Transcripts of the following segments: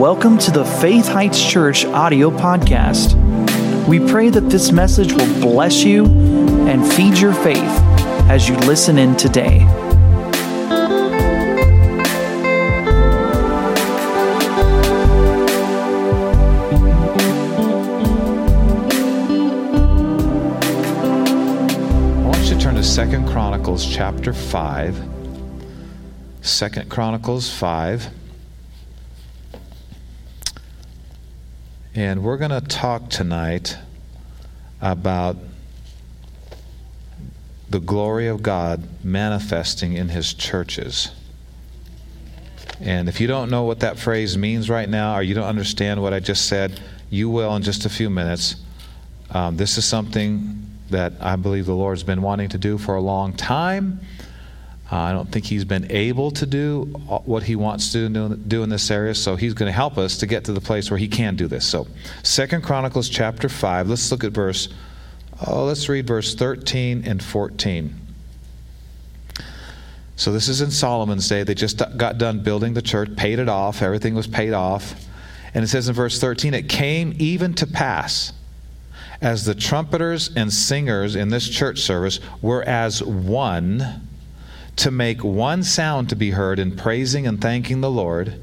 Welcome to the Faith Heights Church audio podcast. We pray that this message will bless you and feed your faith as you listen in today. I want you to turn to Second Chronicles chapter 5. Second Chronicles 5. And we're going to talk tonight about the glory of God manifesting in his churches. And if you don't know what that phrase means right now, or you don't understand what I just said, you will in just a few minutes. Um, this is something that I believe the Lord's been wanting to do for a long time. Uh, I don't think he's been able to do what he wants to do in this area, so he's going to help us to get to the place where he can do this. So, Second Chronicles chapter 5, let's look at verse, oh, let's read verse 13 and 14. So, this is in Solomon's day. They just got done building the church, paid it off, everything was paid off. And it says in verse 13, it came even to pass as the trumpeters and singers in this church service were as one to make one sound to be heard in praising and thanking the Lord.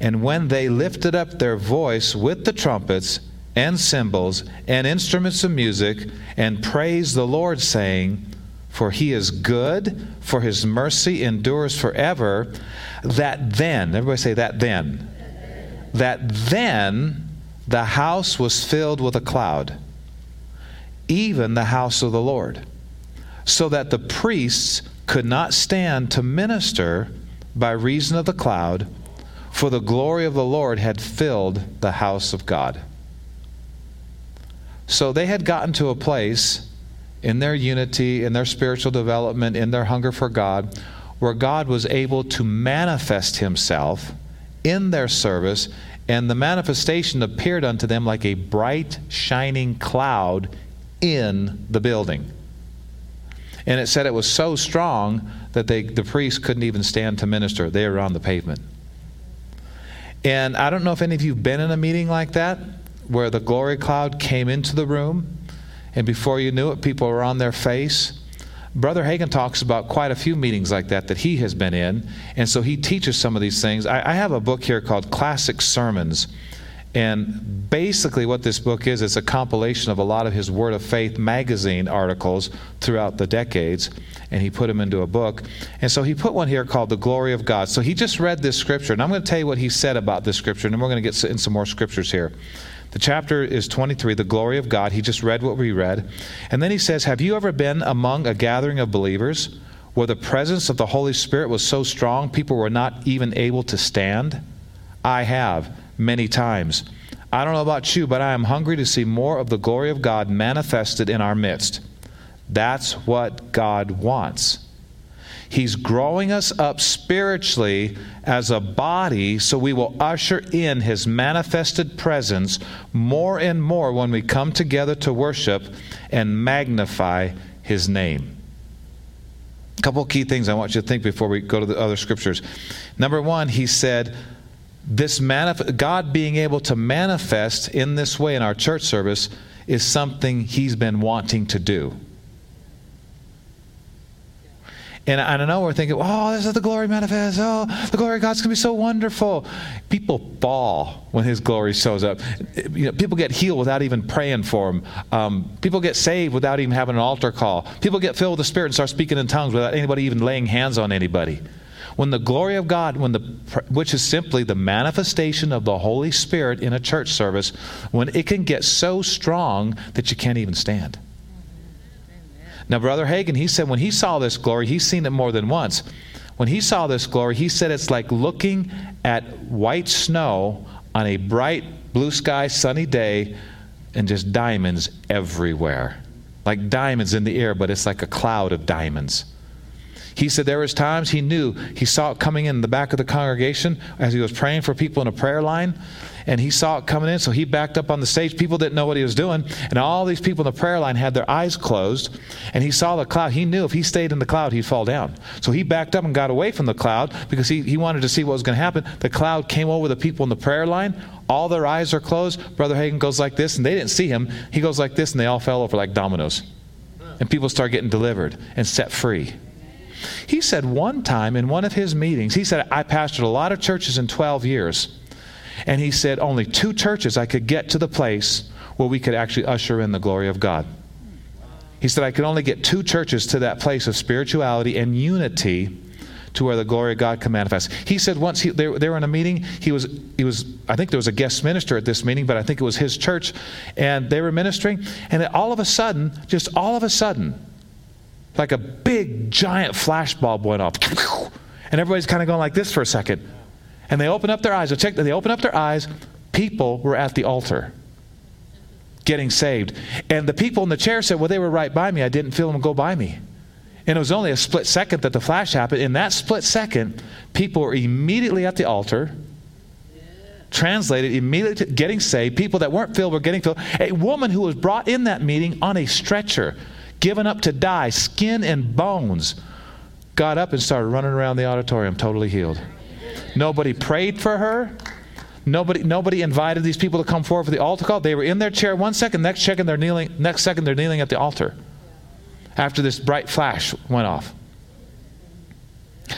And when they lifted up their voice with the trumpets and cymbals and instruments of music and praised the Lord, saying, For he is good, for his mercy endures forever, that then, everybody say that then, that then the house was filled with a cloud even the house of the Lord, so that the priests could not stand to minister by reason of the cloud, for the glory of the Lord had filled the house of God. So they had gotten to a place in their unity, in their spiritual development, in their hunger for God, where God was able to manifest Himself in their service, and the manifestation appeared unto them like a bright, shining cloud in the building. And it said it was so strong that they, the priests couldn't even stand to minister. They were on the pavement. And I don't know if any of you have been in a meeting like that, where the glory cloud came into the room, and before you knew it, people were on their face. Brother Hagin talks about quite a few meetings like that that he has been in, and so he teaches some of these things. I, I have a book here called Classic Sermons and basically, what this book is, it's a compilation of a lot of his Word of Faith magazine articles throughout the decades, and he put them into a book. And so he put one here called The Glory of God. So he just read this scripture, and I'm going to tell you what he said about this scripture, and then we're going to get in some more scriptures here. The chapter is 23, The Glory of God. He just read what we read. And then he says, Have you ever been among a gathering of believers where the presence of the Holy Spirit was so strong people were not even able to stand? I have many times. I don't know about you, but I am hungry to see more of the glory of God manifested in our midst. That's what God wants. He's growing us up spiritually as a body so we will usher in His manifested presence more and more when we come together to worship and magnify His name. A couple key things I want you to think before we go to the other scriptures. Number one, He said, this manif- God being able to manifest in this way in our church service is something He's been wanting to do. And I don't know we're thinking, oh, this is the glory manifest. Oh, the glory of God's going to be so wonderful. People fall when His glory shows up. You know, people get healed without even praying for them. Um, people get saved without even having an altar call. People get filled with the Spirit and start speaking in tongues without anybody even laying hands on anybody when the glory of God, when the which is simply the manifestation of the Holy Spirit in a church service, when it can get so strong that you can't even stand. Now, Brother Hagin, he said when he saw this glory, he's seen it more than once. When he saw this glory, he said it's like looking at white snow on a bright blue sky, sunny day, and just diamonds everywhere. Like diamonds in the air, but it's like a cloud of diamonds. He said there was times he knew he saw it coming in the back of the congregation as he was praying for people in a prayer line, and he saw it coming in, so he backed up on the stage. People didn't know what he was doing, and all these people in the prayer line had their eyes closed, and he saw the cloud. He knew if he stayed in the cloud, he'd fall down. So he backed up and got away from the cloud because he, he wanted to see what was going to happen. The cloud came over the people in the prayer line. All their eyes are closed. Brother Hagin goes like this, and they didn't see him. He goes like this, and they all fell over like dominoes. And people start getting delivered and set free. He said one time in one of his meetings, he said, I pastored a lot of churches in 12 years. And he said, only two churches I could get to the place where we could actually usher in the glory of God. He said, I could only get two churches to that place of spirituality and unity to where the glory of God can manifest. He said once he, they, they, were in a meeting, he was, he was, I think there was a guest minister at this meeting, but I think it was his church, and they were ministering, and all of a sudden, just all of a sudden, like a big giant flashbulb went off. And everybody's kind of going like this for a second. And they open up their eyes. Check, they open up their eyes. People were at the altar getting saved. And the people in the chair said, Well, they were right by me. I didn't feel them go by me. And it was only a split second that the flash happened. In that split second, people were immediately at the altar, translated, immediately getting saved. People that weren't filled were getting filled. A woman who was brought in that meeting on a stretcher, given up to die, skin and bones, got up and started running around the auditorium, totally healed. Nobody prayed for her. Nobody, nobody invited these people to come forward for the altar call. They were in their chair one second, next second they're kneeling, next second they're kneeling at the altar. After this bright flash went off. Do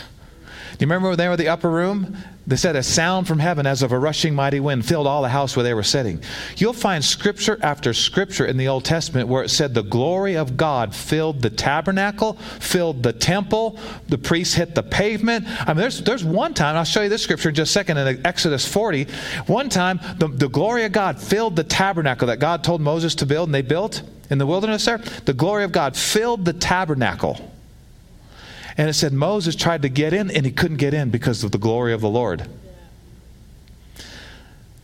you remember when they were in the upper room? They said a sound from heaven as of a rushing mighty wind filled all the house where they were sitting. You'll find scripture after scripture in the Old Testament where it said the glory of God filled the tabernacle, filled the temple, the priests hit the pavement. I mean, there's, there's one time, I'll show you this scripture in just a second in Exodus 40. One time, the, the glory of God filled the tabernacle that God told Moses to build, and they built in the wilderness there. The glory of God filled the tabernacle. And it said Moses tried to get in and he couldn't get in because of the glory of the Lord.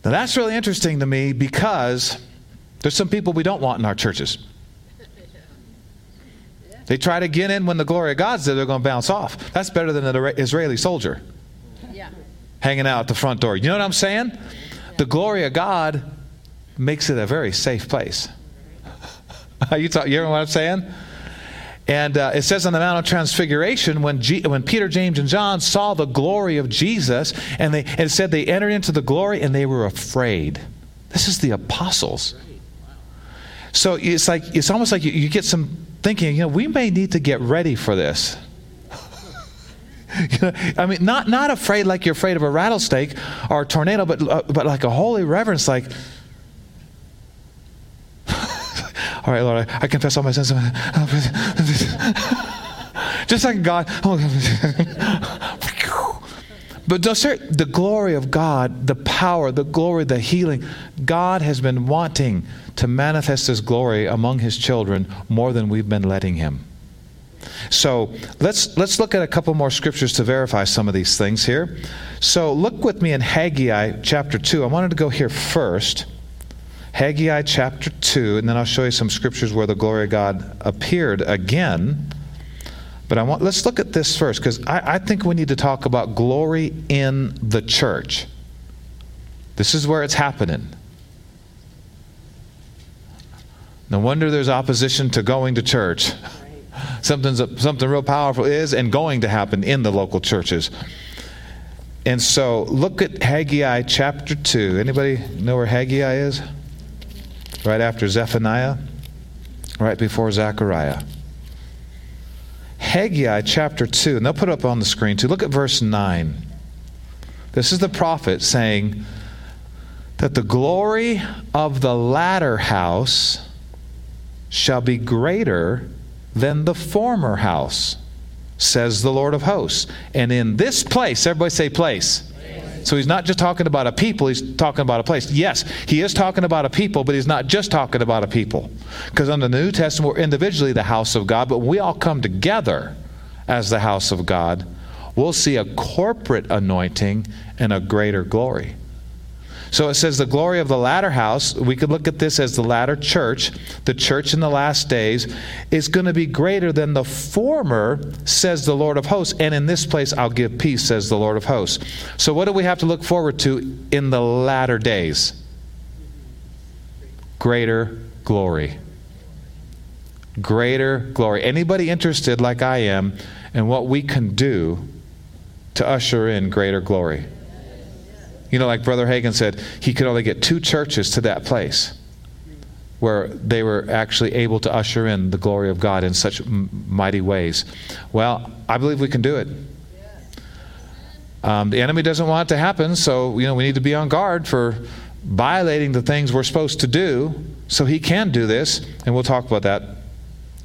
Now that's really interesting to me because there's some people we don't want in our churches. They try to get in when the glory of God's there, they're going to bounce off. That's better than an Israeli soldier yeah. hanging out at the front door. You know what I'm saying? The glory of God makes it a very safe place. you, talk, you hear what I'm saying? And uh, it says on the Mount of Transfiguration, when, G- when Peter, James, and John saw the glory of Jesus, and, they, and it said they entered into the glory and they were afraid. This is the apostles. So it's like it's almost like you, you get some thinking. You know, we may need to get ready for this. you know, I mean, not not afraid like you're afraid of a rattlesnake or a tornado, but uh, but like a holy reverence, like all right, Lord, I, I confess all my sins. Just like God. but the glory of God, the power, the glory, the healing, God has been wanting to manifest His glory among His children more than we've been letting Him. So let's let's look at a couple more scriptures to verify some of these things here. So look with me in Haggai chapter two. I wanted to go here first. Haggai chapter 2, and then I'll show you some scriptures where the glory of God appeared again. But I want let's look at this first, because I, I think we need to talk about glory in the church. This is where it's happening. No wonder there's opposition to going to church. Something's, something real powerful is and going to happen in the local churches. And so look at Haggai chapter 2. Anybody know where Haggai is? Right after Zephaniah, right before Zechariah. Haggai chapter 2, and they'll put up on the screen too. Look at verse 9. This is the prophet saying that the glory of the latter house shall be greater than the former house, says the Lord of hosts. And in this place, everybody say place. So he's not just talking about a people, he's talking about a place. Yes, he is talking about a people, but he's not just talking about a people. Because under the New Testament, we're individually the house of God, but when we all come together as the house of God, we'll see a corporate anointing and a greater glory. So it says the glory of the latter house, we could look at this as the latter church, the church in the last days, is going to be greater than the former, says the Lord of hosts. And in this place I'll give peace, says the Lord of hosts. So what do we have to look forward to in the latter days? Greater glory. Greater glory. Anybody interested, like I am, in what we can do to usher in greater glory? You know, like Brother Hagin said, he could only get two churches to that place where they were actually able to usher in the glory of God in such mighty ways. Well, I believe we can do it. Um, the enemy doesn't want it to happen, so you know we need to be on guard for violating the things we're supposed to do. So he can do this, and we'll talk about that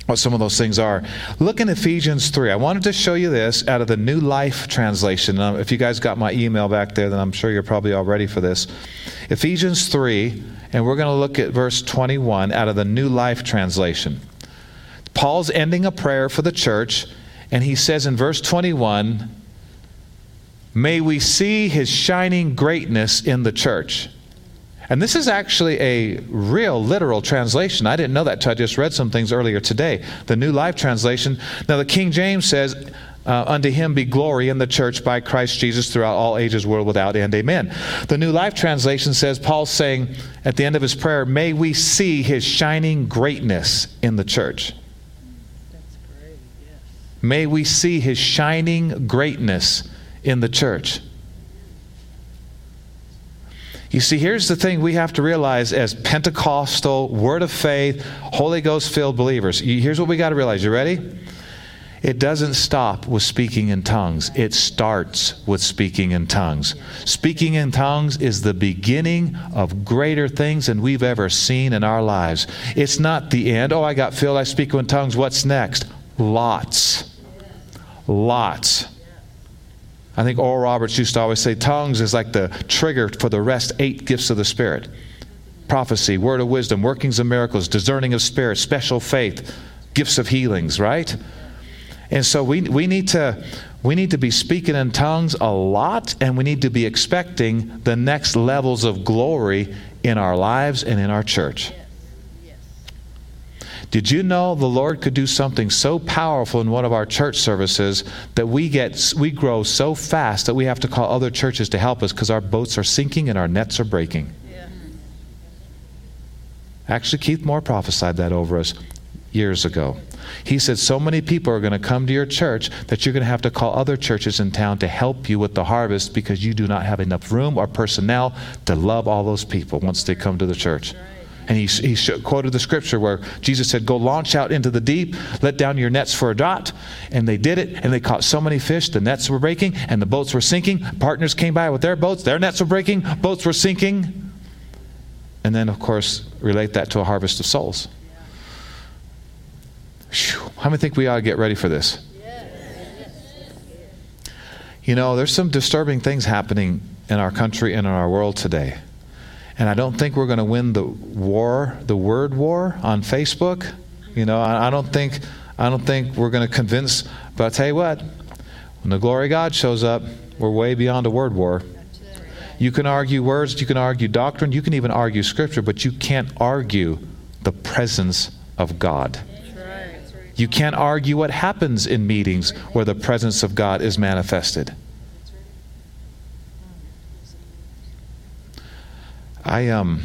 what some of those things are. Look in Ephesians 3. I wanted to show you this out of the New Life Translation. Now, if you guys got my email back there, then I'm sure you're probably all ready for this. Ephesians 3, and we're going to look at verse 21 out of the New Life Translation. Paul's ending a prayer for the church, and he says in verse 21 May we see his shining greatness in the church. And this is actually a real literal translation. I didn't know that until I just read some things earlier today. The New Life Translation. Now, the King James says, uh, Unto him be glory in the church by Christ Jesus throughout all ages, world without end. Amen. The New Life Translation says, Paul's saying at the end of his prayer, May we see his shining greatness in the church. May we see his shining greatness in the church. You see, here's the thing we have to realize as Pentecostal, Word of faith, Holy Ghost filled believers. Here's what we got to realize. You ready? It doesn't stop with speaking in tongues. It starts with speaking in tongues. Speaking in tongues is the beginning of greater things than we've ever seen in our lives. It's not the end. Oh, I got filled. I speak in tongues. What's next? Lots. Lots. I think Oral Roberts used to always say tongues is like the trigger for the rest eight gifts of the Spirit prophecy, word of wisdom, workings of miracles, discerning of spirits, special faith, gifts of healings, right? And so we, we, need to, we need to be speaking in tongues a lot, and we need to be expecting the next levels of glory in our lives and in our church. Did you know the Lord could do something so powerful in one of our church services that we get we grow so fast that we have to call other churches to help us because our boats are sinking and our nets are breaking? Yeah. Actually, Keith Moore prophesied that over us years ago. He said, So many people are going to come to your church that you're going to have to call other churches in town to help you with the harvest because you do not have enough room or personnel to love all those people once they come to the church. And he, he quoted the scripture where Jesus said, Go launch out into the deep, let down your nets for a dot. And they did it, and they caught so many fish, the nets were breaking, and the boats were sinking. Partners came by with their boats, their nets were breaking, boats were sinking. And then, of course, relate that to a harvest of souls. How many think we ought to get ready for this? You know, there's some disturbing things happening in our country and in our world today. And I don't think we're going to win the war, the word war on Facebook. You know, I, I don't think I don't think we're going to convince. But I tell you what, when the glory of God shows up, we're way beyond a word war. You can argue words, you can argue doctrine, you can even argue scripture, but you can't argue the presence of God. You can't argue what happens in meetings where the presence of God is manifested. I um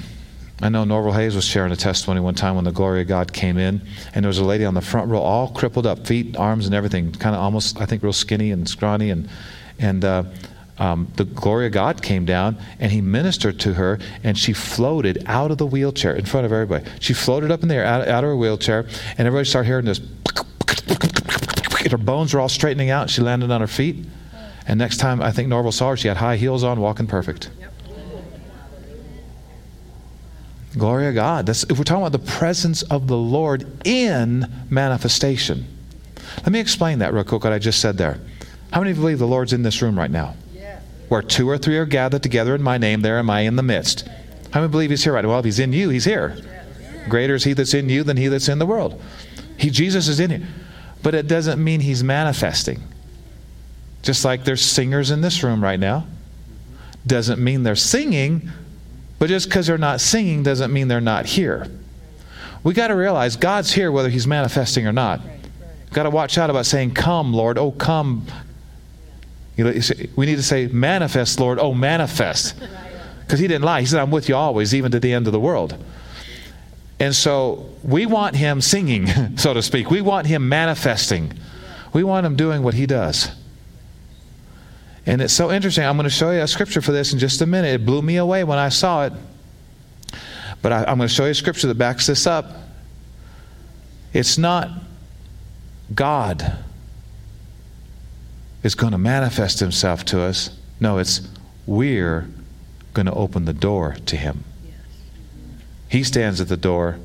I know Norval Hayes was sharing a testimony one time when the glory of God came in, and there was a lady on the front row, all crippled up, feet, arms, and everything, kind of almost, I think, real skinny and scrawny, and and uh, um, the glory of God came down, and He ministered to her, and she floated out of the wheelchair in front of everybody. She floated up in the air, out, out of her wheelchair, and everybody started hearing this. And Her bones were all straightening out. She landed on her feet, and next time I think Norval saw her, she had high heels on, walking perfect. Yep. Glory of God. That's, if we're talking about the presence of the Lord in manifestation. Let me explain that real quick, what I just said there. How many believe the Lord's in this room right now? Yeah. Where two or three are gathered together in my name, there am I in the midst. How many believe He's here right now? Well, if He's in you, He's here. Greater is He that's in you than He that's in the world. He, Jesus is in you. But it doesn't mean He's manifesting. Just like there's singers in this room right now. Doesn't mean they're singing, But just because they're not singing doesn't mean they're not here. We got to realize God's here whether He's manifesting or not. Got to watch out about saying, Come, Lord, oh, come. You know, we need to say, Manifest, Lord, oh, manifest. Because He didn't lie. He said, I'm with you always, even to the end of the world. And so we want Him singing, so to speak. We want Him manifesting. We want Him doing what He does. And it's so interesting. I'm going to show you a scripture for this in just a minute. It blew me away when I saw it. But I, am going to show you a scripture that backs this up. It's not God is going to manifest himself to us. No, it's we're going to open the door to him. He stands at the door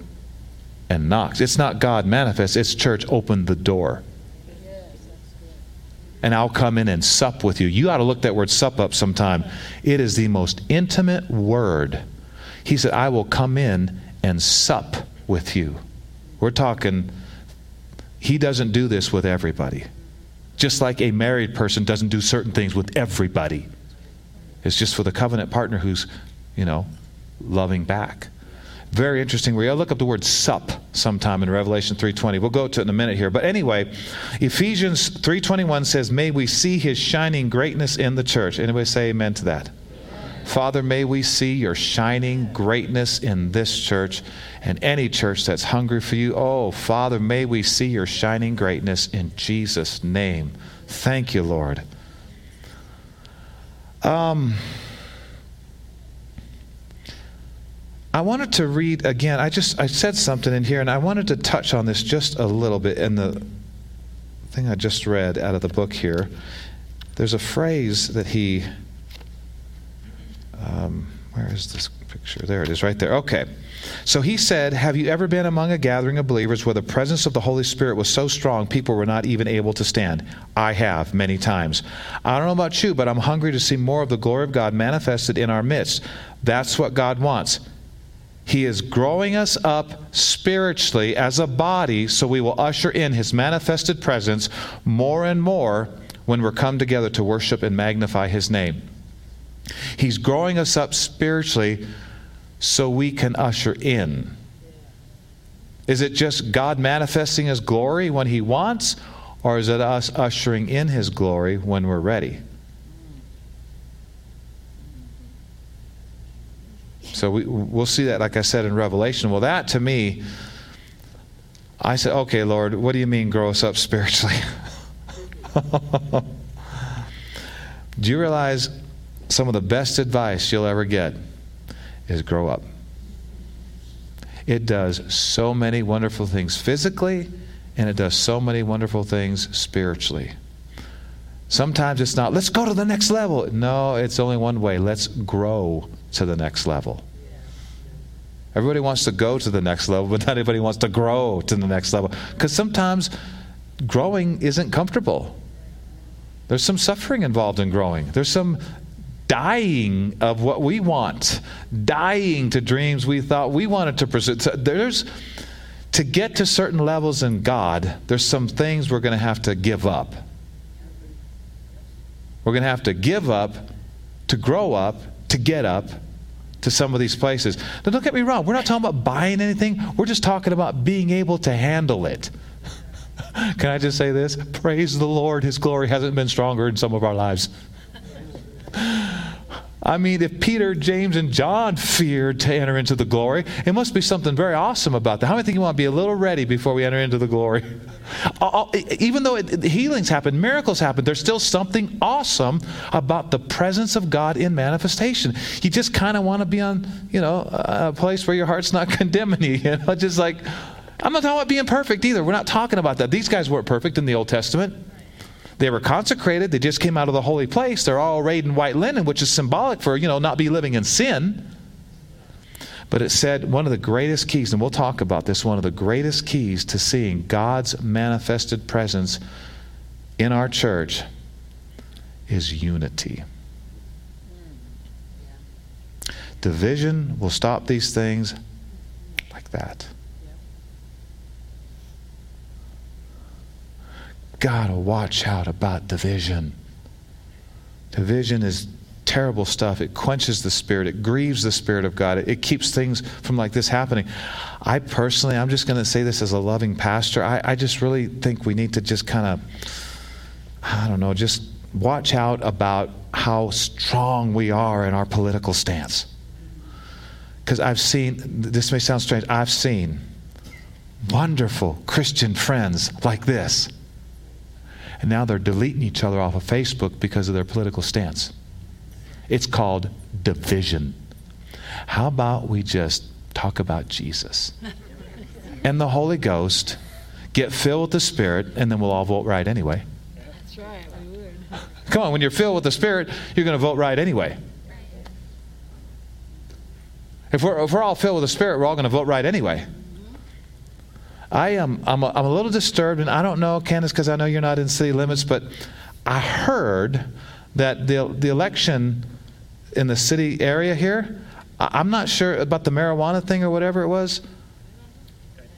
and knocks. It's not God manifest, it's church open the door and I'll come in and sup with you. You ought to look that word sup up sometime. It is the most intimate word. He said, I will come in and sup with you. We're talking, he doesn't do this with everybody. Just like a married person doesn't do certain things with everybody. It's just for the covenant partner who's, you know, loving back. Very interesting. We'll look up the word sup sometime in Revelation 3.20. We'll go to it in a minute here. But anyway, Ephesians 3.21 says, May we see his shining greatness in the church. Anybody say amen to that? Father, may we see your shining greatness in this church and any church that's hungry for you. Oh, Father, may we see your shining greatness in Jesus' name. Thank you, Lord. Um, I wanted to read again. I just I said something in here, and I wanted to touch on this just a little bit in the thing I just read out of the book here. There's a phrase that he. Um, where is this picture? There it is, right there. Okay. So he said, Have you ever been among a gathering of believers where the presence of the Holy Spirit was so strong people were not even able to stand? I have, many times. I don't know about you, but I'm hungry to see more of the glory of God manifested in our midst. That's what God wants. He is growing us up spiritually as a body so we will usher in His manifested presence more and more when we're come together to worship and magnify His name. He's growing us up spiritually so we can usher in. Is it just God manifesting His glory when He wants, or is it us ushering in His glory when we're ready? So we, we'll see that, like I said, in Revelation. Well, that to me, I said, okay, Lord, what do you mean grow us up spiritually? do you realize some of the best advice you'll ever get is grow up? It does so many wonderful things physically, and it does so many wonderful things spiritually. Sometimes it's not, let's go to the next level. No, it's only one way. Let's grow to the next level. Everybody wants to go to the next level, but not everybody wants to grow to the next level. Because sometimes growing isn't comfortable. There's some suffering involved in growing. There's some dying of what we want, dying to dreams we thought we wanted to pursue. There's to get to certain levels in God, there's some things we're going to have to give up. We're going to have to give up to grow up, to get up, to some of these places. Now, don't get me wrong, we're not talking about buying anything, we're just talking about being able to handle it. Can I just say this? Praise the Lord, His glory hasn't been stronger in some of our lives. I mean, if Peter, James, and John feared to enter into the glory, it must be something very awesome about that. How many think you want to be a little ready before we enter into the glory? Uh, uh, even though it, healings happen, miracles happen, there's still something awesome about the presence of God in manifestation. You just kind of want to be on, you know, a place where your heart's not condemning you. You know, just like I'm not talking about being perfect either. We're not talking about that. These guys weren't perfect in the Old Testament. They were consecrated. They just came out of the holy place. They're all arrayed in white linen, which is symbolic for, you know, not be living in sin. But it said one of the greatest keys, and we'll talk about this, one of the greatest keys to seeing God's manifested presence in our church is unity. Division will stop these things like that. Got to watch out about division. Division is terrible stuff. It quenches the spirit, it grieves the spirit of God, it, it keeps things from like this happening. I personally, I'm just going to say this as a loving pastor, I, I just really think we need to just kind of, I don't know, just watch out about how strong we are in our political stance. Because I've seen, this may sound strange, I've seen wonderful Christian friends like this. And now they're deleting each other off of Facebook because of their political stance. It's called division. How about we just talk about Jesus and the Holy Ghost, get filled with the Spirit, and then we'll all vote right anyway? That's right, we would. Come on, when you're filled with the Spirit, you're going to vote right anyway. If we're, if we're all filled with the Spirit, we're all going to vote right anyway. I am I'm a, I'm a little disturbed, and I don't know, Candace, because I know you're not in city limits, but I heard that the, the election in the city area here, I, I'm not sure about the marijuana thing or whatever it was.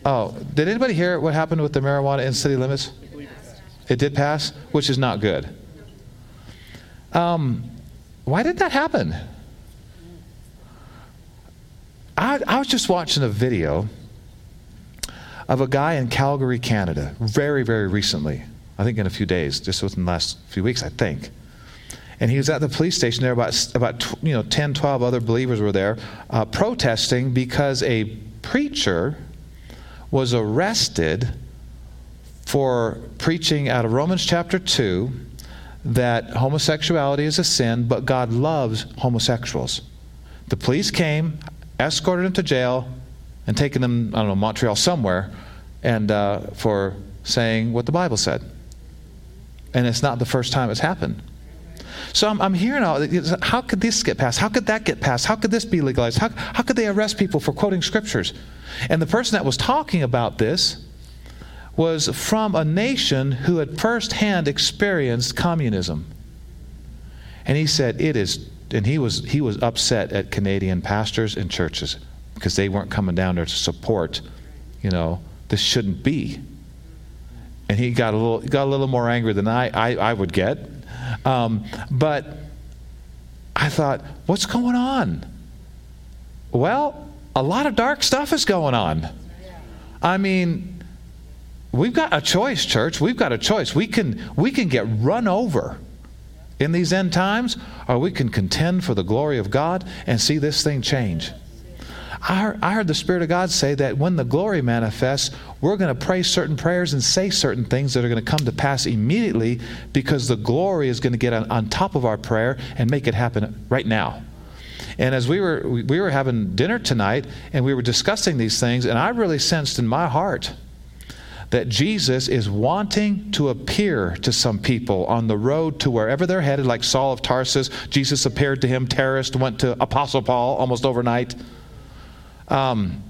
Oh, did anybody hear what happened with the marijuana in city limits? It did pass, which is not good. Um, why did that happen? I, I was just watching a video of a guy in Calgary, Canada, very, very recently. I think in a few days, just within the last few weeks, I think. And he was at the police station there. About about you know 10, 12 other believers were there uh, protesting because a preacher was arrested for preaching out of Romans chapter two that homosexuality is a sin, but God loves homosexuals. The police came, escorted him to jail, and taken them, I don't know, Montreal somewhere, and uh, for saying what the Bible said. And it's not the first time it's happened. So I'm, I'm hearing all how could this get passed? How could that get passed? How could this be legalized? How, how could they arrest people for quoting scriptures? And the person that was talking about this was from a nation who had firsthand experienced communism. And he said, It is, and he was, he was upset at Canadian pastors and churches because they weren't coming down there to support, you know, this shouldn't be. And he got a little, got a little more angry than I, I, I would get. Um, but I thought, what's going on? Well, a lot of dark stuff is going on. I mean, we've got a choice, church. We've got a choice. We can, we can get run over in these end times, or we can contend for the glory of God and see this thing change. I heard, I heard, the Spirit of God say that when the glory manifests, we're going to pray certain prayers and say certain things that are going to come to pass immediately because the glory is going to get on, on top of our prayer and make it happen right now. And as we were we were having dinner tonight and we were discussing these things, and I really sensed in my heart that Jesus is wanting to appear to some people on the road to wherever they're headed, like Saul of Tarsus. Jesus appeared to him, terrorist, went to Apostle Paul almost overnight. Um,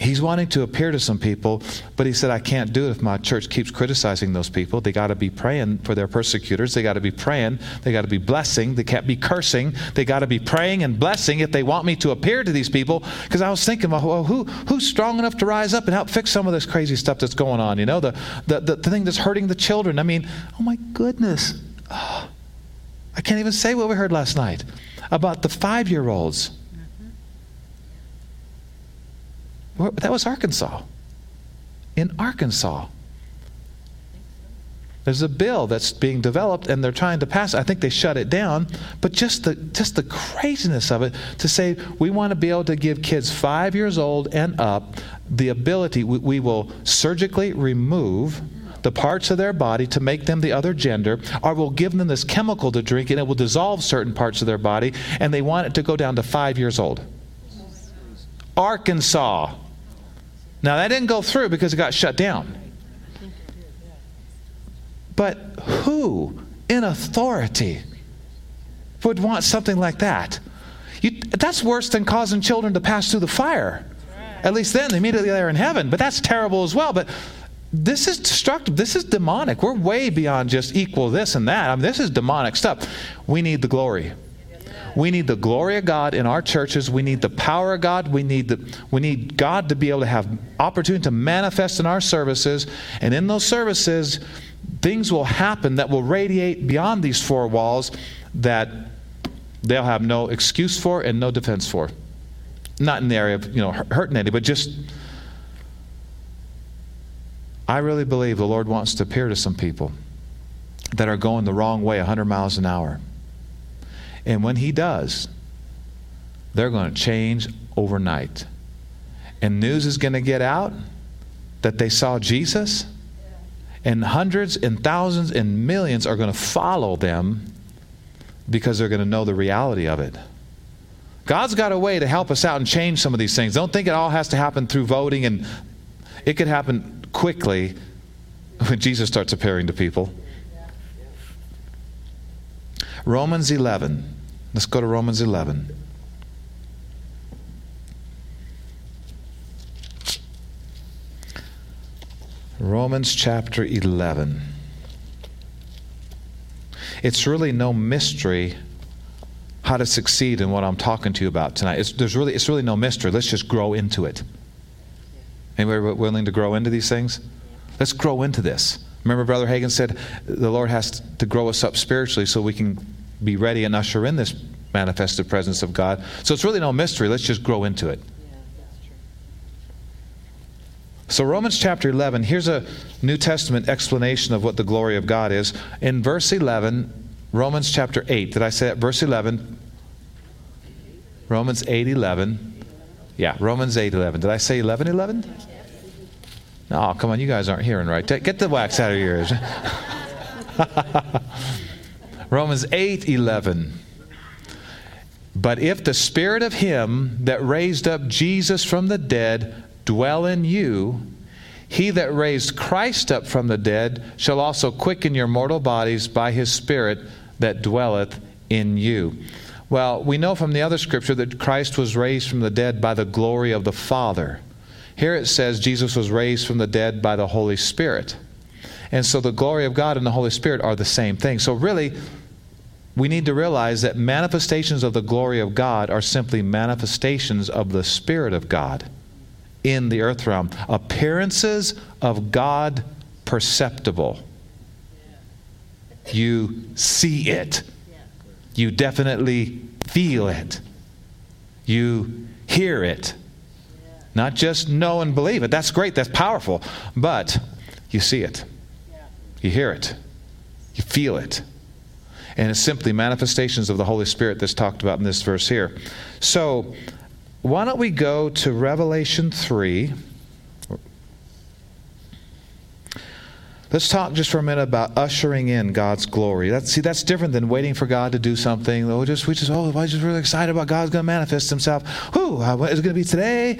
he's wanting to appear to some people, but he said, I can't do it if my church keeps criticizing those people. They got to be praying for their persecutors. They got to be praying. They got to be blessing. They can't be cursing. They got to be praying and blessing if they want me to appear to these people. Because I was thinking, well, who, who's strong enough to rise up and help fix some of this crazy stuff that's going on? You know, the, the, the, the thing that's hurting the children. I mean, oh my goodness. Oh, I can't even say what we heard last night about the five year olds that was Arkansas. In Arkansas. There's a bill that's being developed and they're trying to pass it. I think they shut it down, but just the just the craziness of it to say we want to be able to give kids 5 years old and up the ability we, we will surgically remove the parts of their body to make them the other gender, or we'll give them this chemical to drink and it will dissolve certain parts of their body, and they want it to go down to five years old. Arkansas. Now, that didn't go through because it got shut down. But who in authority would want something like that? You, that's worse than causing children to pass through the fire. At least then, immediately they're in heaven. But that's terrible as well. But this is destructive. This is demonic. We're way beyond just equal this and that. I mean, this is demonic stuff. We need the glory. We need the glory of God in our churches. We need the power of God. We need, the, we need God to be able to have opportunity to manifest in our services. And in those services, things will happen that will radiate beyond these four walls that they'll have no excuse for and no defense for. Not in the area of, you know, hurting anybody, but just I really believe the Lord wants to appear to some people that are going the wrong way 100 miles an hour. And when He does, they're going to change overnight. And news is going to get out that they saw Jesus, and hundreds and thousands and millions are going to follow them because they're going to know the reality of it. God's got a way to help us out and change some of these things. Don't think it all has to happen through voting, and it could happen quickly when Jesus starts appearing to people. Romans 11. Let's go to Romans 11. Romans chapter 11. It's really no mystery how to succeed in what I'm talking to you about tonight. It's, there's really, it's really no mystery. Let's just grow into it. Anybody willing to grow into these things? Let's grow into this. Remember, Brother Hagin said the Lord has to grow us up spiritually so we can be ready and usher in this manifested presence of God. So it's really no mystery. Let's just grow into it. So, Romans chapter 11, here's a New Testament explanation of what the glory of God is. In verse 11, Romans chapter 8, did I say that? Verse 11, Romans 8 11. Yeah, Romans 8 11. Did I say 11 11? Oh, come on, you guys aren't hearing right. Get the wax out of your ears. Romans 8 11. But if the spirit of him that raised up Jesus from the dead dwell in you, he that raised Christ up from the dead shall also quicken your mortal bodies by his Spirit that dwelleth in you. Well, we know from the other scripture that Christ was raised from the dead by the glory of the Father. Here it says Jesus was raised from the dead by the Holy Spirit. And so the glory of God and the Holy Spirit are the same thing. So, really, we need to realize that manifestations of the glory of God are simply manifestations of the Spirit of God in the earth realm. Appearances of God perceptible. You see it. You definitely feel it. You hear it. Not just know and believe it. That's great. That's powerful. But you see it. You hear it. You feel it. And it's simply manifestations of the Holy Spirit that's talked about in this verse here. So, why don't we go to Revelation 3? Let's talk just for a minute about ushering in God's glory. That's, see, that's different than waiting for God to do something. Oh, just we just oh, I'm just really excited about God's going to manifest Himself. Who is it going to be today?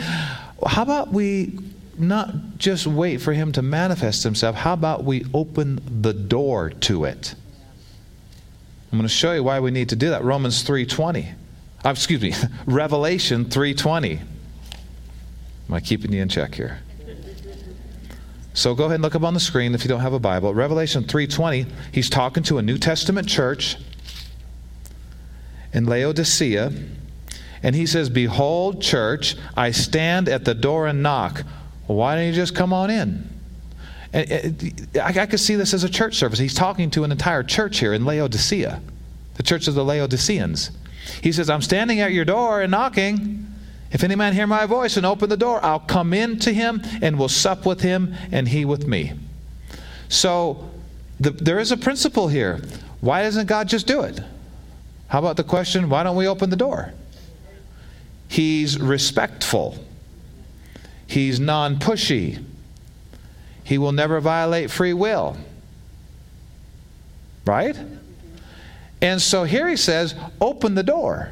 How about we not just wait for Him to manifest Himself? How about we open the door to it? I'm going to show you why we need to do that. Romans three twenty. Uh, excuse me, Revelation 3:20. Am I keeping you in check here? So go ahead and look up on the screen if you don't have a Bible. Revelation 3:20, he's talking to a New Testament church in Laodicea, and he says, "Behold, church, I stand at the door and knock. why don't you just come on in?" Uh, I, I could see this as a church service. He's talking to an entire church here in Laodicea, the church of the Laodiceans. He says, I'm standing at your door and knocking. If any man hear my voice and open the door, I'll come in to him and will sup with him and he with me. So the, there is a principle here. Why doesn't God just do it? How about the question, why don't we open the door? He's respectful. He's non pushy. He will never violate free will. Right? And so here he says, open the door.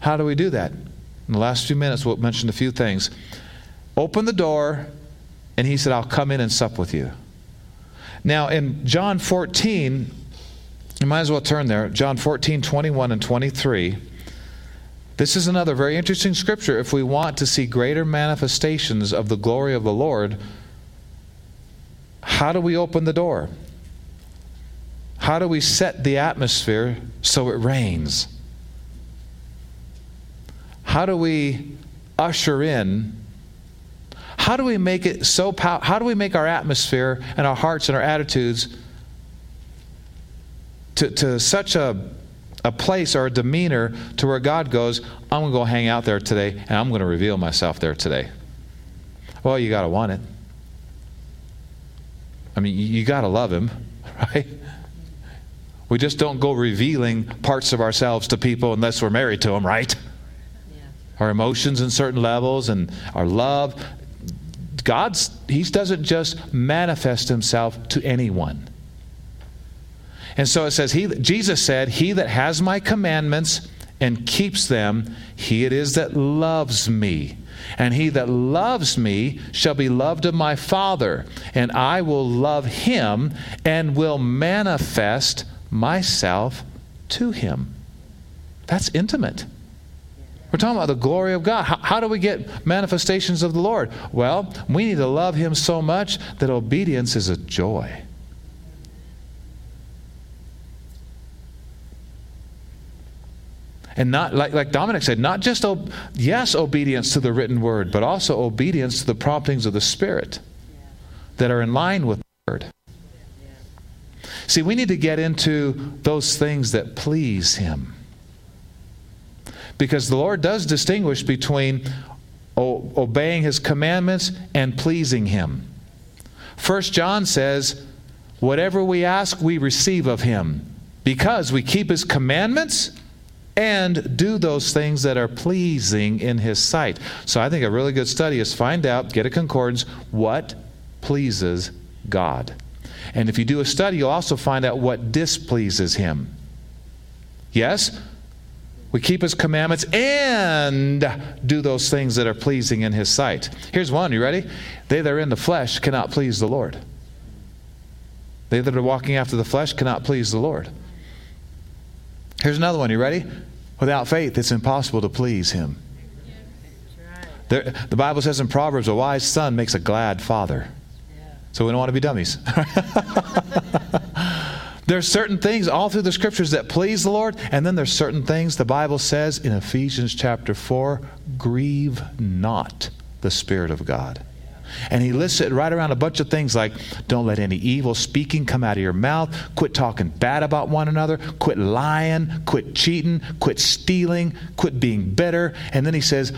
How do we do that? In the last few minutes, we'll mention a few things. Open the door, and he said, I'll come in and sup with you. Now, in John 14, you might as well turn there. John 14, 21 and 23. This is another very interesting scripture. If we want to see greater manifestations of the glory of the Lord, how do we open the door? How do we set the atmosphere so it rains? How do we usher in? How do we make it so pow- how do we make our atmosphere and our hearts and our attitudes to, to such a, a place or a demeanor to where God goes, I'm going to go hang out there today and I'm going to reveal myself there today. Well, you got to want it. I mean, you got to love Him, right? We just don't go revealing parts of ourselves to people unless we're married to them, right? Yeah. Our emotions in certain levels and our love. God's He doesn't just manifest Himself to anyone. And so it says, he, Jesus said, He that has my commandments and keeps them, he it is that loves me. And he that loves me shall be loved of my Father, and I will love him and will manifest myself to him. That's intimate. We're talking about the glory of God. How, how, do we get manifestations of the Lord? Well, we need to love him so much that obedience is a joy. And not, like, like Dominic said, not just, ob- yes, obedience to the written word, but also obedience to the promptings of the Spirit that are in line with the word. See, we need to get into those things that please Him. Because the Lord does distinguish between o- obeying His commandments and pleasing Him. First John says, Whatever we ask, we receive of Him, because we keep His commandments and do those things that are pleasing in his sight. So I think a really good study is find out, get a concordance, what pleases God. And if you do a study, you'll also find out what displeases him. Yes? We keep his commandments and do those things that are pleasing in his sight. Here's one, you ready? They that are in the flesh cannot please the Lord. They that are walking after the flesh cannot please the Lord. Here's another one. You ready? Without faith, it's impossible to please Him. There, the Bible says in Proverbs, a wise son makes a glad father. So we don't want to be dummies. there's certain things all through the scriptures that please the Lord, and then there's certain things the Bible says in Ephesians chapter 4 grieve not the Spirit of God. And he lists it right around a bunch of things like don't let any evil speaking come out of your mouth, quit talking bad about one another, quit lying, quit cheating, quit stealing, quit being bitter. And then he says,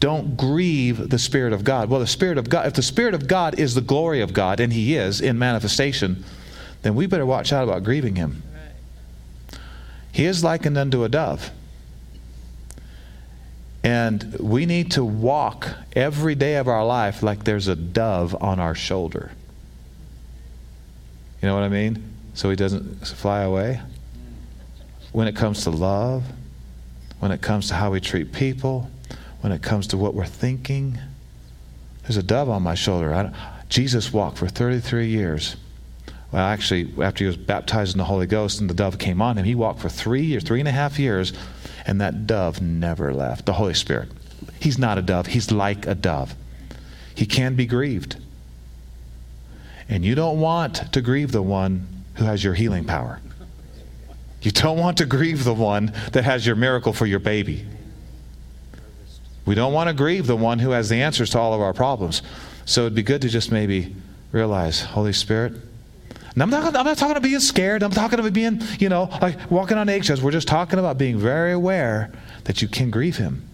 don't grieve the Spirit of God. Well, the Spirit of God, if the Spirit of God is the glory of God, and He is in manifestation, then we better watch out about grieving Him. He is likened unto a dove. And we need to walk every day of our life like there's a dove on our shoulder. You know what I mean? So he doesn't fly away. When it comes to love, when it comes to how we treat people, when it comes to what we're thinking, there's a dove on my shoulder. Jesus walked for 33 years. Well, actually, after he was baptized in the Holy Ghost and the dove came on him, he walked for three years, three and a half years and that dove never left. The Holy Spirit. He's not a dove, he's like a dove. He can be grieved. And you don't want to grieve the one who has your healing power. You don't want to grieve the one that has your miracle for your baby. We don't want to grieve the one who has the answers to all of our problems. So it'd be good to just maybe realize, Holy Spirit, and I'm not, I'm not talking about being scared. I'm talking about being, you know, like walking on eggshells. We're just talking about being very aware that you can grieve him.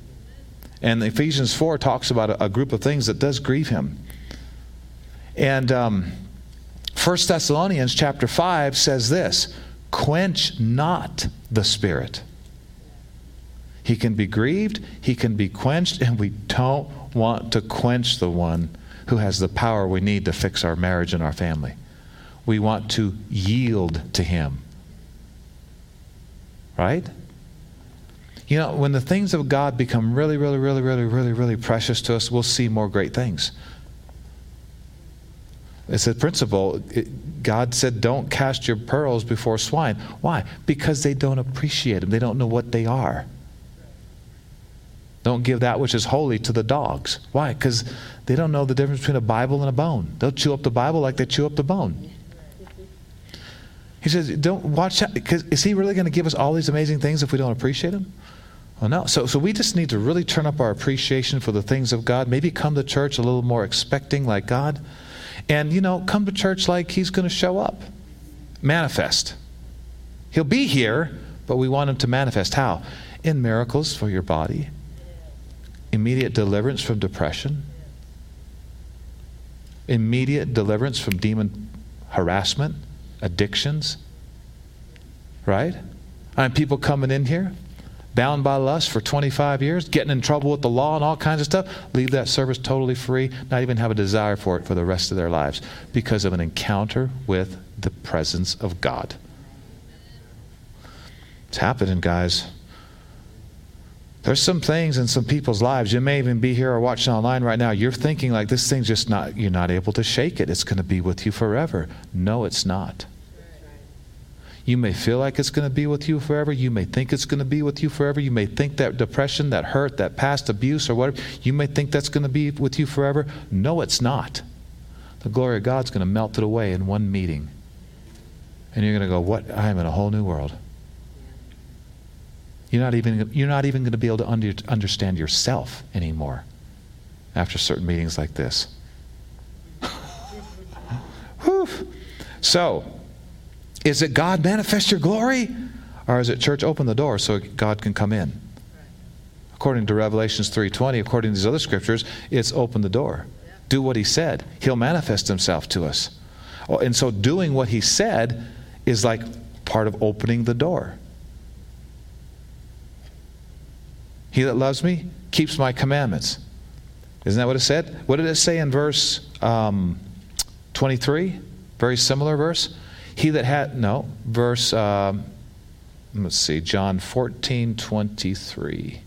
And Ephesians 4 talks about a, a group of things that does grieve him. And um, 1 Thessalonians chapter 5 says this quench not the spirit. He can be grieved, he can be quenched, and we don't want to quench the one who has the power we need to fix our marriage and our family we want to yield to Him. Right? You know, when the things of God become really, really, really, really, really, really precious to us, we'll see more great things. It's a principle. It, God said, don't cast your pearls before swine. Why? Because they don't appreciate them, they don't know what they are. Don't give that which is holy to the dogs. Why? Because they don't know the difference between a Bible and a bone. They'll chew up the Bible like they chew up the bone. He says, don't watch out, because is he really going to give us all these amazing things if we don't appreciate him? Well, no. So, so we just need to really turn up our appreciation for the things of God. Maybe come to church a little more expecting like God. And, you know, come to church like he's going to show up, manifest. He'll be here, But we want Him to manifest. How? In miracles for your body, immediate deliverance from depression, immediate deliverance from demon harassment, addictions. Right? And people coming in here, bound by lust for 25 years, getting in trouble with the law and all kinds of stuff, leave that service totally free, not even have a desire for it for the rest of their lives because of an encounter with the presence of God. It's happening, guys. There's some things in some people's lives. You may even be here or watching online right now. You're thinking like this thing's just not, you're not able to shake it. It's going to be with you forever. No, it's not. You may feel like it's going to be with you forever. You may think it's going to be with you forever. You may think that depression, that hurt, that past abuse, or whatever, you may think that's going to be with you forever. No, it's not. The glory of God's going to melt it away in one meeting. And you're going to go, What? I am in a whole new world. You're not even, you're not even going to be able to under, understand yourself anymore after certain meetings like this. so, is it God manifest your glory? Or is it church open the door so God can come in? According to Revelations 3:20, according to these other scriptures, it's open the door. Do what he said. He'll manifest himself to us. Oh, and so doing what he said is like part of opening the door. He that loves me keeps my commandments. Isn't that what it said? What did it say in verse um, 23? Very similar verse. He that had, no, verse, um, let's see, John 14, 23.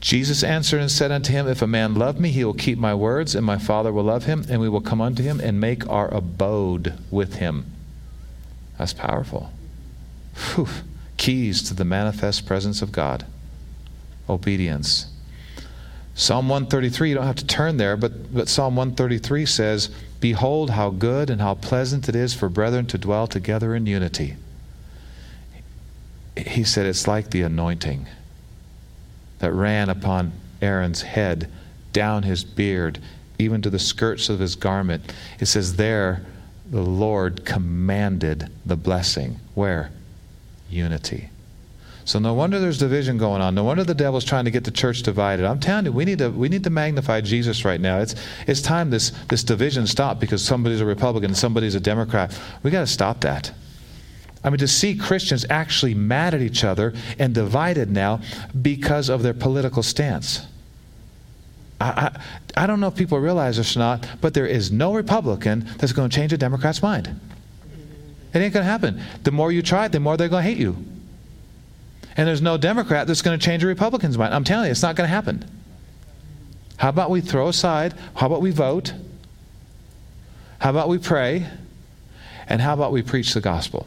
Jesus answered and said unto him, If a man love me, he will keep my words, and my Father will love him, and we will come unto him and make our abode with him. That's powerful. Whew keys to the manifest presence of God obedience. Psalm 133, you don't have to turn there, but, but Psalm 133 says, Behold, how good and how pleasant it is for brethren to dwell together in unity. He said, It's like the anointing that ran upon Aaron's head, down his beard, even to the skirts of his garment. It says, There the Lord commanded the blessing. Where? Unity. So no wonder there's division going on. No wonder the devil's trying to get the church divided. I'm telling you, we need to we need to magnify Jesus right now. It's it's time this this division stop because somebody's a Republican somebody's a Democrat. We got to stop that. I mean, to see Christians actually mad at each other and divided now because of their political stance. I, I, I don't know if people realize this or not, but there is no Republican that's going to change a Democrat's mind. It ain't going to happen. The more you try it, the more they're going to hate you. And there's no Democrat that's going to change a Republican's mind. I'm telling you, it's not going to happen. How about we throw aside? How about we vote? How about we pray? And how about we preach the gospel?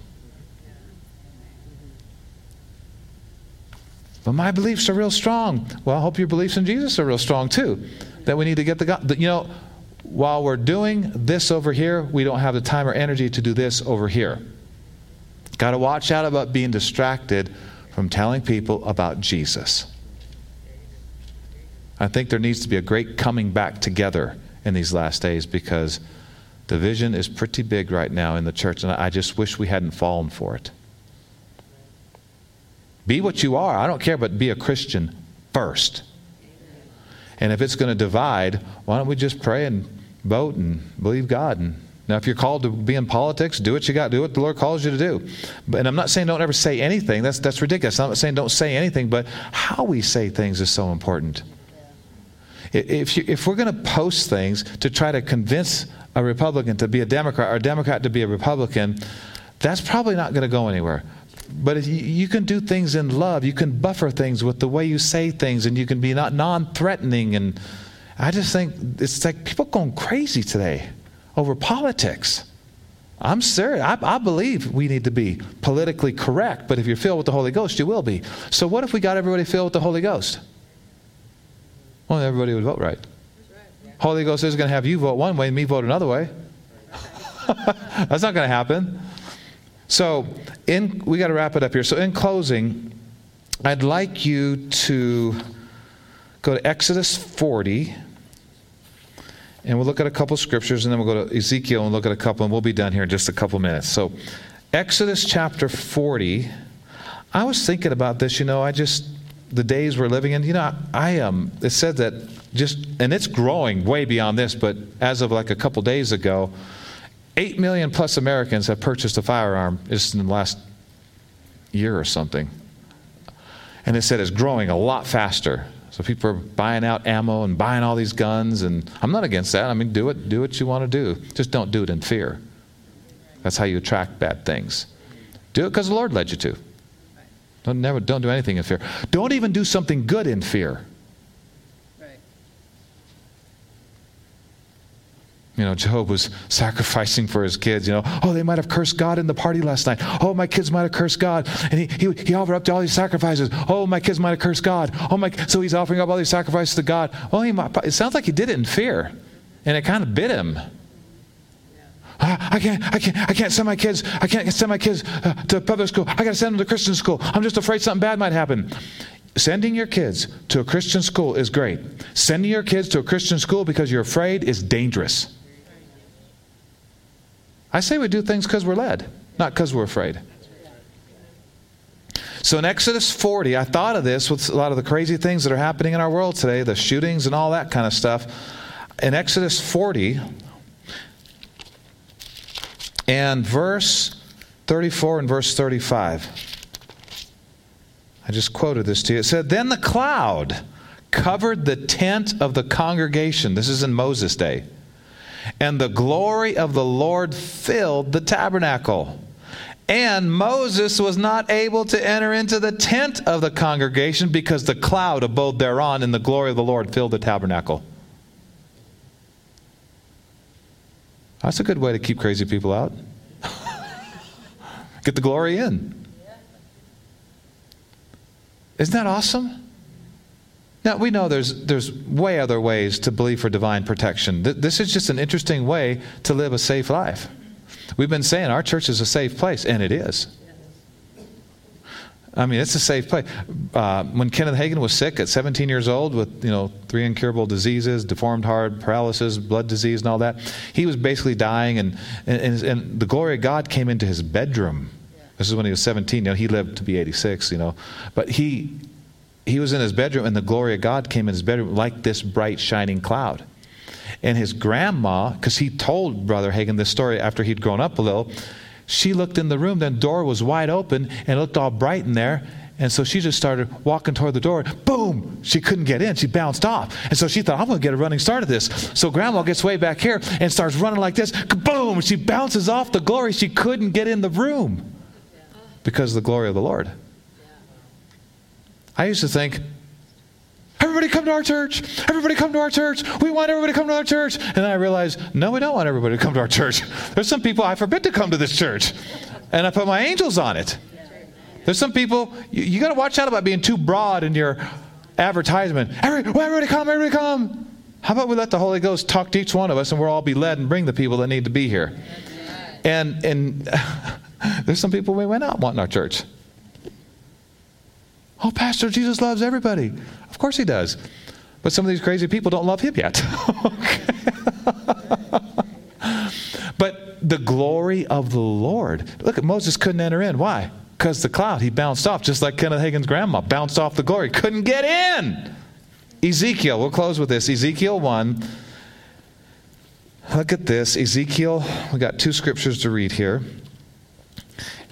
But my beliefs are real strong. Well, I hope your beliefs in Jesus are real strong too. That we need to get the gospel. You know, while we're doing this over here, we don't have the time or energy to do this over here. Got to watch out about being distracted from telling people about Jesus. I think there needs to be a great coming back together in these last days because division is pretty big right now in the church, and I just wish we hadn't fallen for it. Be what you are. I don't care, but be a Christian first. And if it's going to divide, why don't we just pray and vote and believe God? And now, if you're called to be in politics, do what you got. Do what the Lord calls you to do. But, and I'm not saying don't ever say anything. That's that's ridiculous. I'm not saying don't say anything, but how we say things is so important. If, you, if we're going to post things to try to convince a Republican to be a Democrat or a Democrat to be a Republican, that's probably not going to go anywhere. But if you, you, can do things in love, you can buffer things with the way you say things, and you can be not non-threatening. And I just think it's like people going crazy today over politics. I'm serious. I, I believe we need to be politically correct, but if you're filled with the Holy Ghost, you will be. So what if we got everybody filled with the Holy Ghost? Well, everybody would vote right. Holy Ghost is going to have you vote one way and me vote another way. That's not going to happen. So, in, we got to wrap it up here. So, in closing, I'd like you to go to Exodus 40. And we'll look at a couple scriptures, and then we'll go to Ezekiel and look at a couple, and we'll be done here in just a couple minutes. So, Exodus chapter 40. I was thinking about this, you know, I just, the days we're living in, you know, I um, it said that just, and it's growing way beyond this, but as of like a couple days ago, 8 million plus Americans have purchased a firearm just in the last year or something. And they said it's growing a lot faster. So people are buying out ammo and buying all these guns, and I'm not against that. I mean, do it, do what you want to do. Just don't do it in fear. That's how you attract bad things. Do it because the Lord led you to. Don't never don't do anything in fear. Don't even do something good in fear. You know, Job was sacrificing for his kids. You know, oh, they might have cursed God in the party last night. Oh, my kids might have cursed God. And he, he, he offered up all these sacrifices. Oh, my kids might have cursed God. Oh, my. So he's offering up all these sacrifices to God. Well, he might, it sounds like he did it in fear. And it kind of bit him. I can't, I can't, I can't send my kids, I can't send my kids uh, to public school. I got to send them to Christian school. I'm just afraid something bad might happen. Sending your kids to a Christian school is great. Sending your kids to a Christian school because you're afraid is dangerous. I say we do things because we're led, not because we're afraid. So in Exodus 40, I thought of this with a lot of the crazy things that are happening in our world today, the shootings and all that kind of stuff. In Exodus 40 and verse 34 and verse 35, I just quoted this to you. It said, Then the cloud covered the tent of the congregation. This is in Moses' day and the glory of the Lord filled the tabernacle. And Moses was not able to enter into the tent of the congregation because the cloud abode thereon, and the glory of the Lord filled the tabernacle. That's a good way to keep crazy people out. Get the glory in. Isn't that awesome? Now, we know there's, there's way other ways to believe for divine protection. This is just an interesting way to live a safe life. We've been saying our church is a safe place, and it is. I mean, it's a safe place. Uh, when Kenneth Hagin was sick at 17 years old with, you know, three incurable diseases, deformed heart, paralysis, blood disease, and all that, he was basically dying, and, and, and the glory of God came into his bedroom. This is when he was 17. You know, he lived to be 86, you know. But he, he was in his bedroom, and the glory of God came in his bedroom like this bright, shining cloud. And his grandma, because he told Brother Hagin this story after he'd grown up a little, she looked in the room, then door was wide open and it looked all bright in there. And so she just started walking toward the door. Boom! She couldn't get in. She bounced off. And so she thought, I'm going to get a running start of this. So grandma gets way back here and starts running like this. Boom! She bounces off the glory. She couldn't get in the room because of the glory of the Lord. I used to think, everybody come to our church. Everybody come to our church. We want everybody to come to our church. And I realized, no, we don't want everybody to come to our church. There's some people I forbid to come to this church. And I put my angels on it. There's some people, you, you got to watch out about being too broad in your advertisement. Everybody, come, everybody come. How about we let the Holy Ghost talk to each one of us and we'll all be led and bring the people that need to be here? And, and there's some people we went out wanting our church. Oh, Pastor, Jesus loves everybody. Of course he does. But some of these crazy people don't love him yet. but the glory of the Lord. Look at Moses couldn't enter in. Why? Because the cloud, he bounced off, just like Kenneth Hagin's grandma bounced off the glory. Couldn't get in. Ezekiel, we'll close with this. Ezekiel 1. Look at this. Ezekiel, we got two scriptures to read here.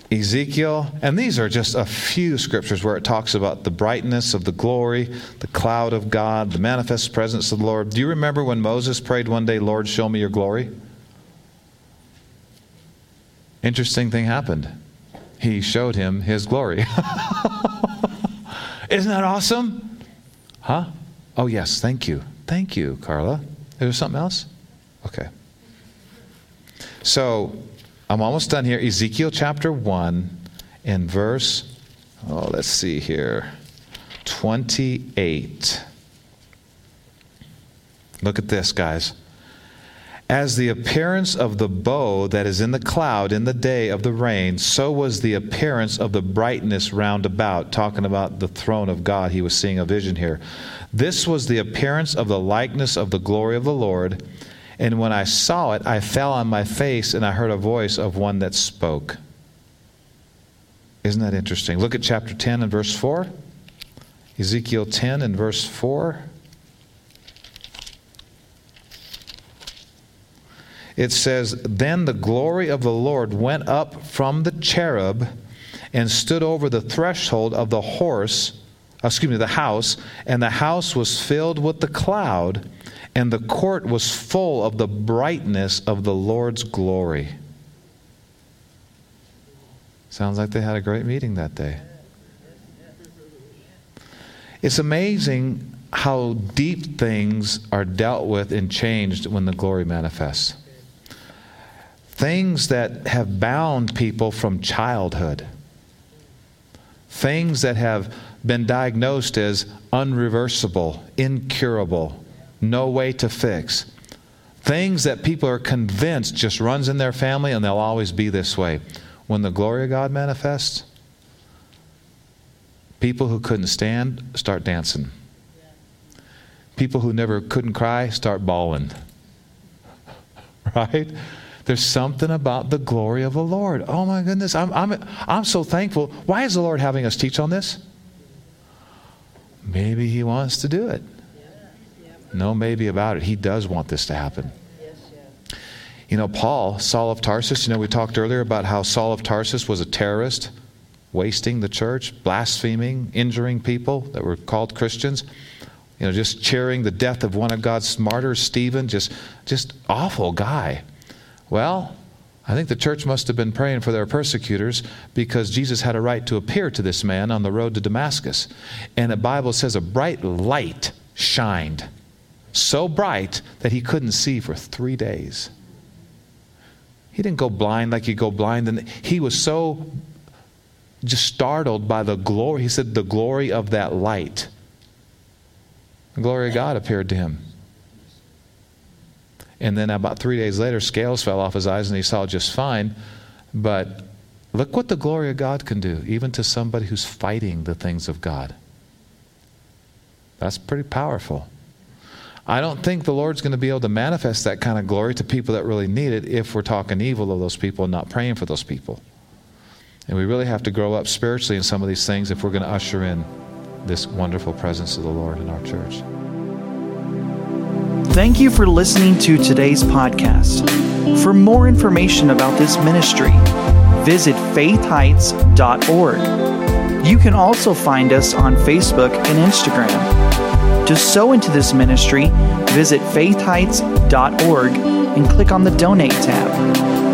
Ezekiel, and these are just a few scriptures where it talks about the brightness of the glory, the cloud of God, the manifest presence of the Lord. Do you remember when Moses prayed one day, Lord, show me your glory? Interesting thing happened. He showed him his glory. Isn't that awesome? Huh? Oh, yes, thank you. Thank you, Carla. Is there something else? Okay. So, I'm almost done here. Ezekiel chapter 1 in verse, oh, let's see here, 28. Look at this, guys. As the appearance of the bow that is in the cloud in the day of the rain, so was the appearance of the brightness round about. Talking about the throne of God, he was seeing a vision here. This was the appearance of the likeness of the glory of the Lord. And when I saw it, I fell on my face, and I heard a voice of one that spoke. Isn't that interesting? Look at chapter 10 and verse 4. Ezekiel 10 and verse 4. it says, Then the glory of the Lord went up from the cherub and stood over the threshold of the horse, excuse me, the house, and the house was filled with the cloud, and the court was full of the brightness of the Lord's glory. Sounds like they had a great meeting that day. It's amazing how deep things are dealt with and changed when the glory manifests things that have bound people from childhood, things that have been diagnosed as unreversible, incurable, no way to fix. Things that people are convinced just runs in their family and they'll always be this way. When the glory of God manifests, people who couldn't stand start dancing. People who never couldn't cry start bawling. Right? There's something about the glory of the Lord. Oh my goodness, I'm, I'm, I'm so thankful. Why is the Lord having us teach on this? Maybe He wants to do it. No maybe about it. He does want this to happen. You know, Paul, Saul of Tarsus, you know, we talked earlier about how Saul of Tarsus was a terrorist, wasting the church, blaspheming, injuring people that were called Christians. You know, just cheering the death of one of God's martyrs, Stephen, just, just awful guy. Well, I think the church must have been praying for their persecutors because Jesus had a right to appear to this man on the road to Damascus. And the Bible says a bright light shined, so bright that he couldn't see for three days. He didn't go blind like you go blind, and he was so just startled by the glory. He said, The glory of that light. The glory of God appeared to him. And then about three days later, scales fell off his eyes and he saw just fine. But look what the glory of God can do, even to somebody who's fighting the things of God. That's pretty powerful. I don't think the Lord's going to be able to manifest that kind of glory to people that really need it if we're talking evil of those people and not praying for those people. And we really have to grow up spiritually in some of these things if we're going to usher in this wonderful presence of the Lord in our church. Thank you for listening to today's podcast. For more information about this ministry, visit faithheights.org. You can also find us on Facebook and Instagram. To sow into this ministry, visit faithheights.org and click on the Donate tab.